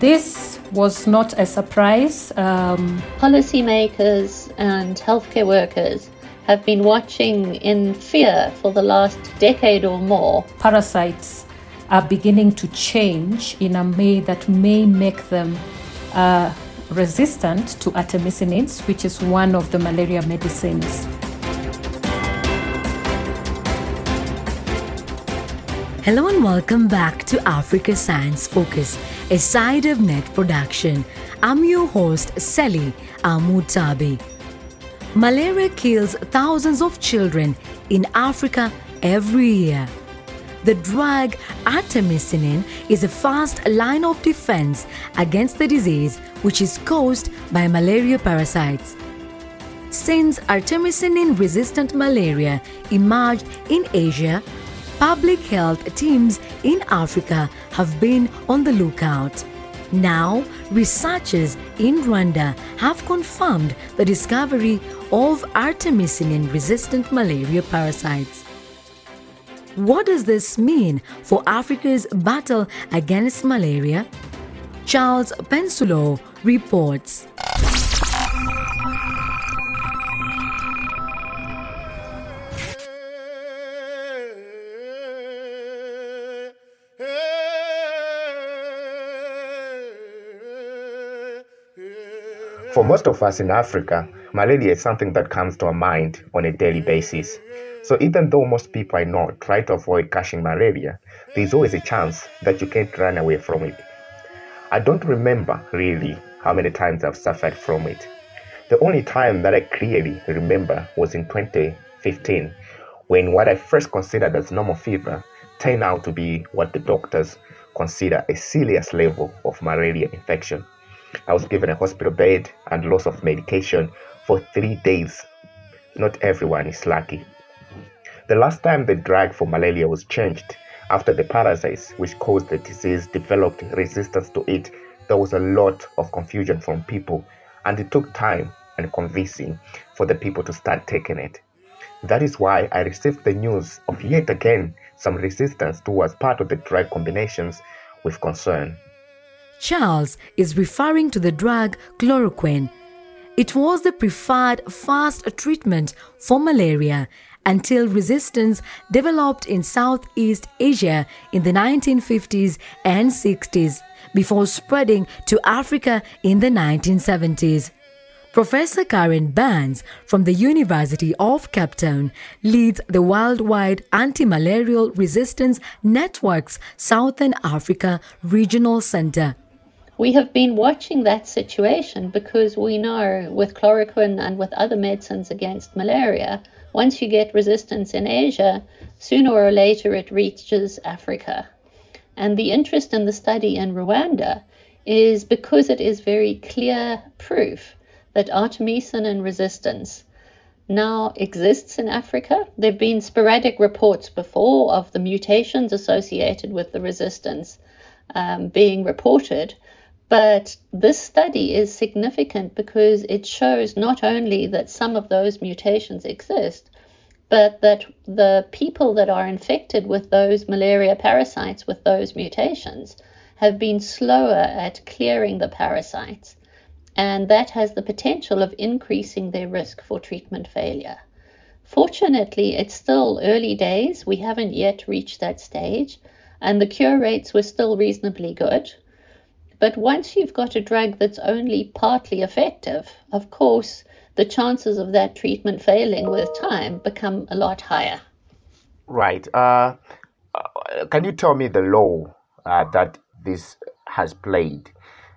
This was not a surprise. Um, Policymakers and healthcare workers have been watching in fear for the last decade or more. Parasites are beginning to change in a way that may make them uh, resistant to artemisinin, which is one of the malaria medicines. Hello and welcome back to Africa Science Focus, a SciDev.Net production. I'm your host, Sally Amutabi. Malaria kills thousands of children in Africa every year. The drug artemisinin is a fast line of defense against the disease which is caused by malaria parasites. Since artemisinin resistant malaria emerged in Asia, public health teams in Africa have been on the lookout. Now, researchers in Rwanda have confirmed the discovery of artemisinin resistant malaria parasites. What does this mean for Africa's battle against malaria? Charles Pensulo reports. For most of us in Africa, malaria is something that comes to our mind on a daily basis. So even though most people I know try to avoid catching malaria, there's always a chance that you can't run away from it. I don't remember really how many times I've suffered from it. The only time that I clearly remember was in 2015 when what I first considered as normal fever turned out to be what the doctors consider a serious level of malaria infection. I was given a hospital bed and lots of medication for three days. Not everyone is lucky. The last time the drug for malaria was changed, after the parasites which caused the disease developed resistance to it, there was a lot of confusion from people, and it took time and convincing for the people to start taking it. That is why I received the news of yet again some resistance towards part of the drug combinations with concern. Charles is referring to the drug chloroquine. It was the preferred fast treatment for malaria until resistance developed in Southeast Asia in the 1950s and 60s before spreading to Africa in the 1970s. Professor Karen Barnes from the University of Cape Town leads the worldwide anti-malarial resistance network's Southern Africa Regional Center. We have been watching that situation because we know with chloroquine and with other medicines against malaria, once you get resistance in Asia, sooner or later it reaches Africa. And the interest in the study in Rwanda is because it is very clear proof that artemisinin resistance now exists in Africa. There have been sporadic reports before of the mutations associated with the resistance um, being reported, but this study is significant because it shows not only that some of those mutations exist, but that the people that are infected with those malaria parasites with those mutations have been slower at clearing the parasites, and that has the potential of increasing their risk for treatment failure. Fortunately, it's still early days. We haven't yet reached that stage, and the cure rates were still reasonably good. But once you've got a drug that's only partly effective, of course, the chances of that treatment failing with time become a lot higher. Right. Uh, uh, can you tell me the role uh, that this has played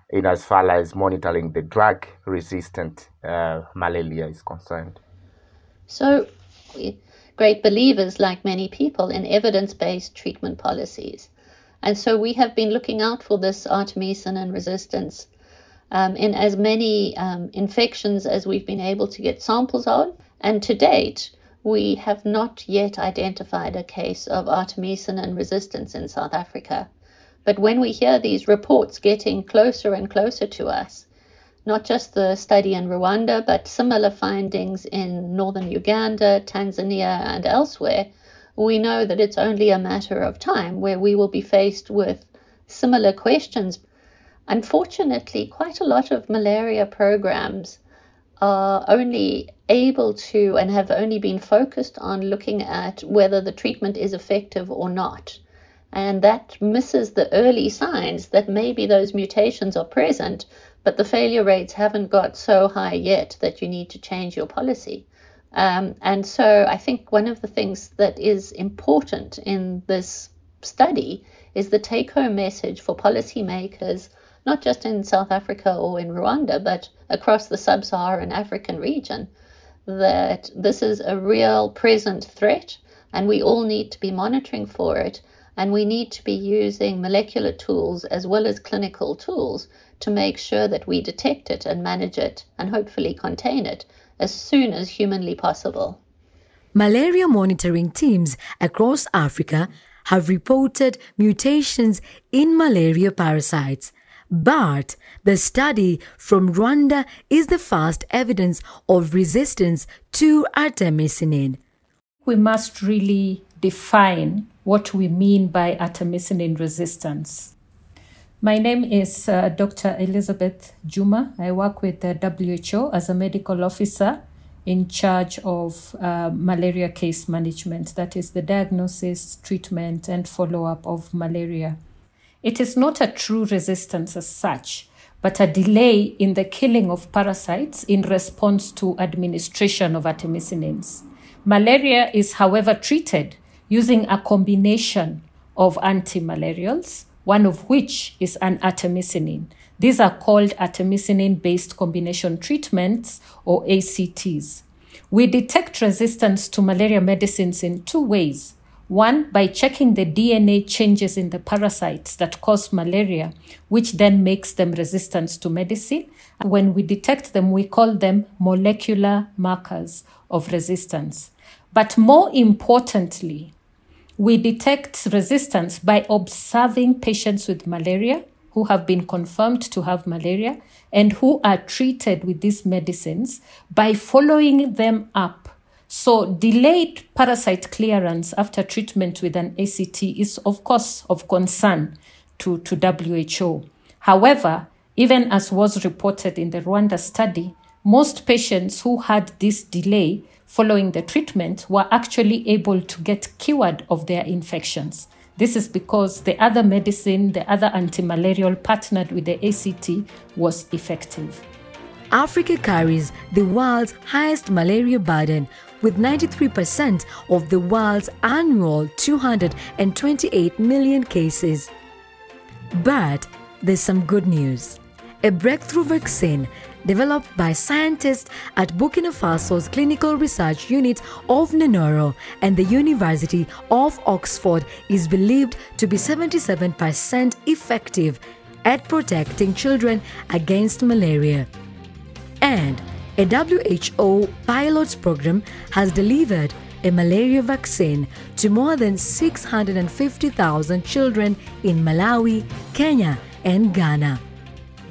in as far as monitoring the drug resistant uh, malaria is concerned? So, great believers, like many people, in evidence based treatment policies. And so we have been looking out for this artemisinin resistance um, in as many um, infections as we've been able to get samples on. And to date, we have not yet identified a case of artemisinin resistance in South Africa. But when we hear these reports getting closer and closer to us, not just the study in Rwanda, but similar findings in northern Uganda, Tanzania, and elsewhere, we know that it's only a matter of time where we will be faced with similar questions. unfortunately, quite a lot of malaria programs are only able to and have only been focused on looking at whether the treatment is effective or not. And that misses the early signs that maybe those mutations are present, but the failure rates haven't got so high yet that you need to change your policy. Um, and so I think one of the things that is important in this study is the take home message for policymakers not just in South Africa or in Rwanda, but across the sub Saharan African region, that this is a real present threat and we all need to be monitoring for it. And we need to be using molecular tools as well as clinical tools to make sure that we detect it and manage it and hopefully contain it as soon as humanly possible. Malaria monitoring teams across Africa have reported mutations in malaria parasites but the study from Rwanda is the first evidence of resistance to artemisinin. We must really define what we mean by artemisinin resistance. My name is uh, Dr. Elizabeth Juma. I work with the WHO as a medical officer in charge of uh, malaria case management, that is, the diagnosis, treatment, and follow up of malaria. It is not a true resistance as such, but a delay in the killing of parasites in response to administration of artemisinins. Malaria is, however, treated using a combination of antimalarials, one of which is an artemisinin. These are called artemisinin based combination treatments or ACTs. We detect resistance to malaria medicines in two ways one, by checking the DNA changes in the parasites that cause malaria, which then makes them resistant to medicine. When we detect them, we call them molecular markers of resistance. But more importantly, we detect resistance by observing patients with malaria who have been confirmed to have malaria and who are treated with these medicines by following them up so, delayed parasite clearance after treatment with an ACT is, of course, of concern to, to WHO. However, even as was reported in the Rwanda study, most patients who had this delay following the treatment were actually able to get cured of their infections. This is because the other medicine, the other antimalarial partnered with the ACT, was effective. Africa carries the world's highest malaria burden with 93% of the world's annual 228 million cases. But there's some good news. A breakthrough vaccine developed by scientists at Burkina Faso's Clinical Research Unit of Nanoro and the University of Oxford is believed to be 77% effective at protecting children against malaria. And a WHO pilot program has delivered a malaria vaccine to more than 650,000 children in Malawi, Kenya, and Ghana.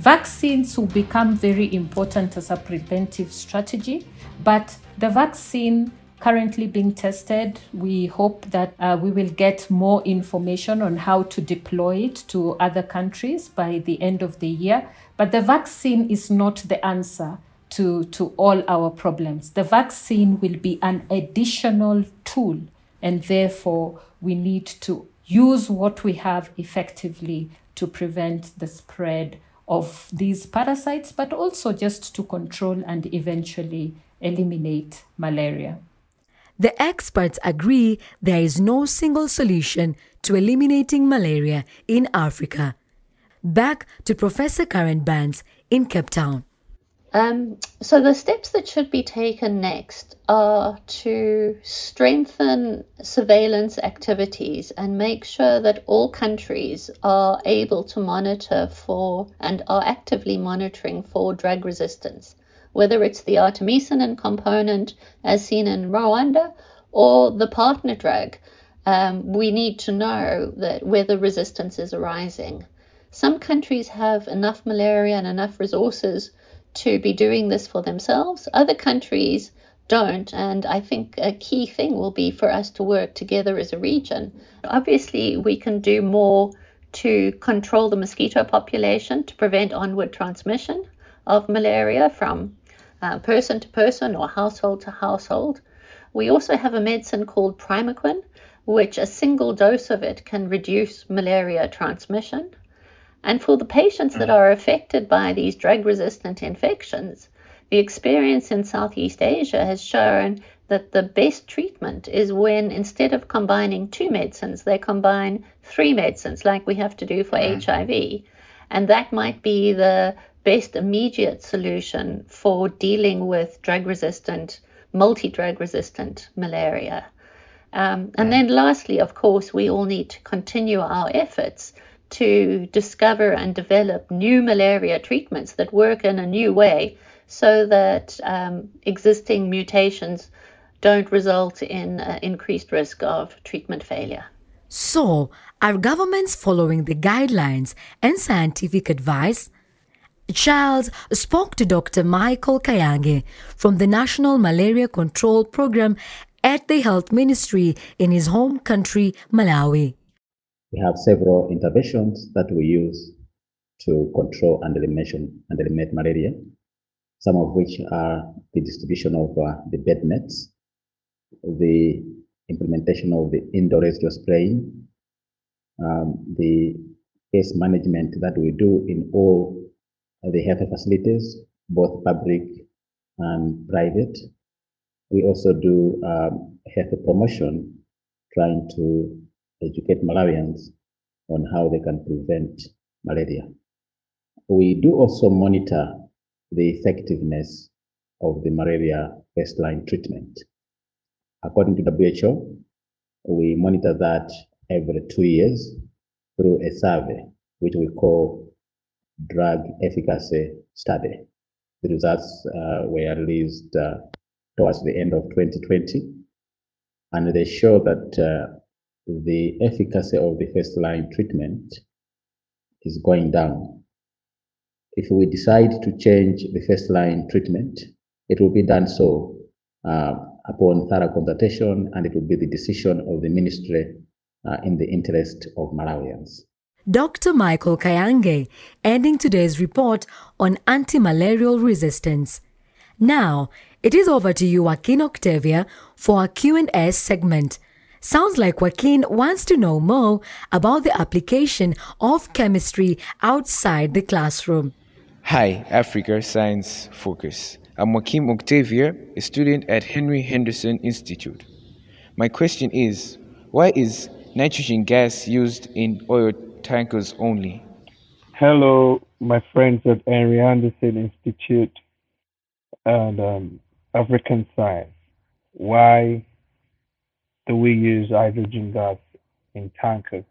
Vaccines will become very important as a preventive strategy, but the vaccine currently being tested. We hope that uh, we will get more information on how to deploy it to other countries by the end of the year. But the vaccine is not the answer to, to all our problems. The vaccine will be an additional tool, and therefore we need to use what we have effectively to prevent the spread of these parasites, but also just to control and eventually eliminate malaria. The experts agree there is no single solution to eliminating malaria in Africa. Back to Professor Karen Barnes in Cape Town. Um, so the steps that should be taken next are to strengthen surveillance activities and make sure that all countries are able to monitor for and are actively monitoring for drug resistance, whether it's the artemisinin component as seen in Rwanda or the partner drug. Um, we need to know that whether resistance is arising. Some countries have enough malaria and enough resources to be doing this for themselves. Other countries don't, and I think a key thing will be for us to work together as a region. Obviously, we can do more to control the mosquito population to prevent onward transmission of malaria from uh, person to person or household to household. We also have a medicine called Primaquine, which a single dose of it can reduce malaria transmission. And for the patients that are affected by these drug resistant infections, the experience in Southeast Asia has shown that the best treatment is when instead of combining two medicines, they combine three medicines, like we have to do for mm-hmm. HIV. And that might be the best immediate solution for dealing with drug resistant, multi drug resistant malaria. Um, and then, lastly, of course, we all need to continue our efforts to discover and develop new malaria treatments that work in a new way so that um, existing mutations don't result in uh, increased risk of treatment failure. So, are governments following the guidelines and scientific advice? Charles spoke to Dr. Michael Kayange from the National Malaria Control Program at the Health Ministry in his home country, Malawi. We have several interventions that we use to control and eliminate, malaria, some of which are the distribution of uh, the bed nets, the implementation of the indoor residual spraying, um, the case management that we do in all the health facilities, both public and private. We also do um, health promotion, trying to educate Malawians on how they can prevent malaria. We do also monitor the effectiveness of the malaria first line treatment. According to WHO, we monitor that every two years through a survey, which we call drug efficacy study. The results uh, were released uh, towards the end of 2020, and they show that uh, the efficacy of the first line treatment is going down. If we decide to change the first line treatment, it will be done so uh, upon thorough consultation, and it will be the decision of the ministry uh, in the interest of Malawians. Dr. Michael Kayange, ending today's report on anti-malarial resistance. Now, it is over to you, Joaquin Octavia, for our Q&A segment. Sounds like Joaquin wants to know more about the application of chemistry outside the classroom. Hi, Africa Science Focus. I'm Joaquin Octavia, a student at Henry Henderson Institute. My question is, why is nitrogen gas used in oil tankers only. Hello, my friends at Henry Henderson Institute and um, African Science. Why we use hydrogen gas in tankers?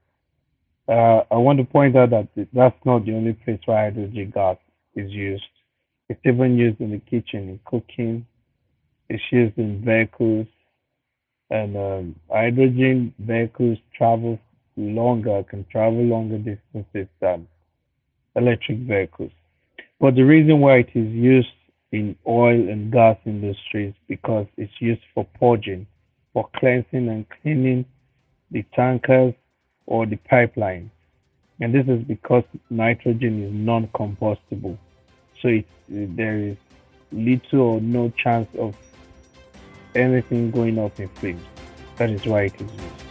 Uh, I want to point out that that's not the only place where hydrogen gas is used. It's even used in the kitchen in cooking. It's used in vehicles, and um, hydrogen vehicles travel longer, can travel longer distances than electric vehicles. But the reason why it is used in oil and gas industries because it's used for purging, for cleansing and cleaning the tankers or the pipeline. And this is because nitrogen is non-combustible. So it, there is little or no chance of anything going up in flames. That is why it is used.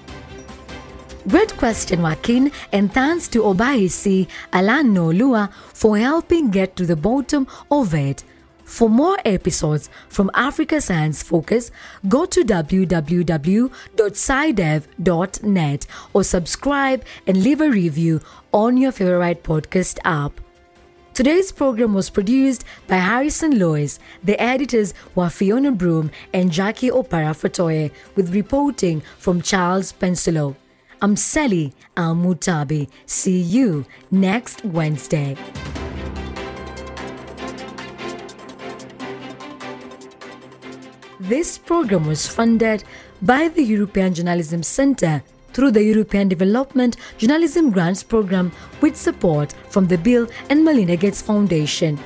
Great question, Joaquin, and thanks to Obaisi Alan Nolua for helping get to the bottom of it. For more episodes from Africa Science Focus, go to www.scidev.net or subscribe and leave a review on your favorite podcast app. Today's program was produced by Harrison Lois. The editors were Fiona Broom and Jackie Opara Fatoye, with reporting from Charles Pensulo. I'm Sally Al-Mutabi. See you next Wednesday. This program was funded by the European Journalism Centre through the European Development Journalism Grants Program with support from the Bill and Melinda Gates Foundation.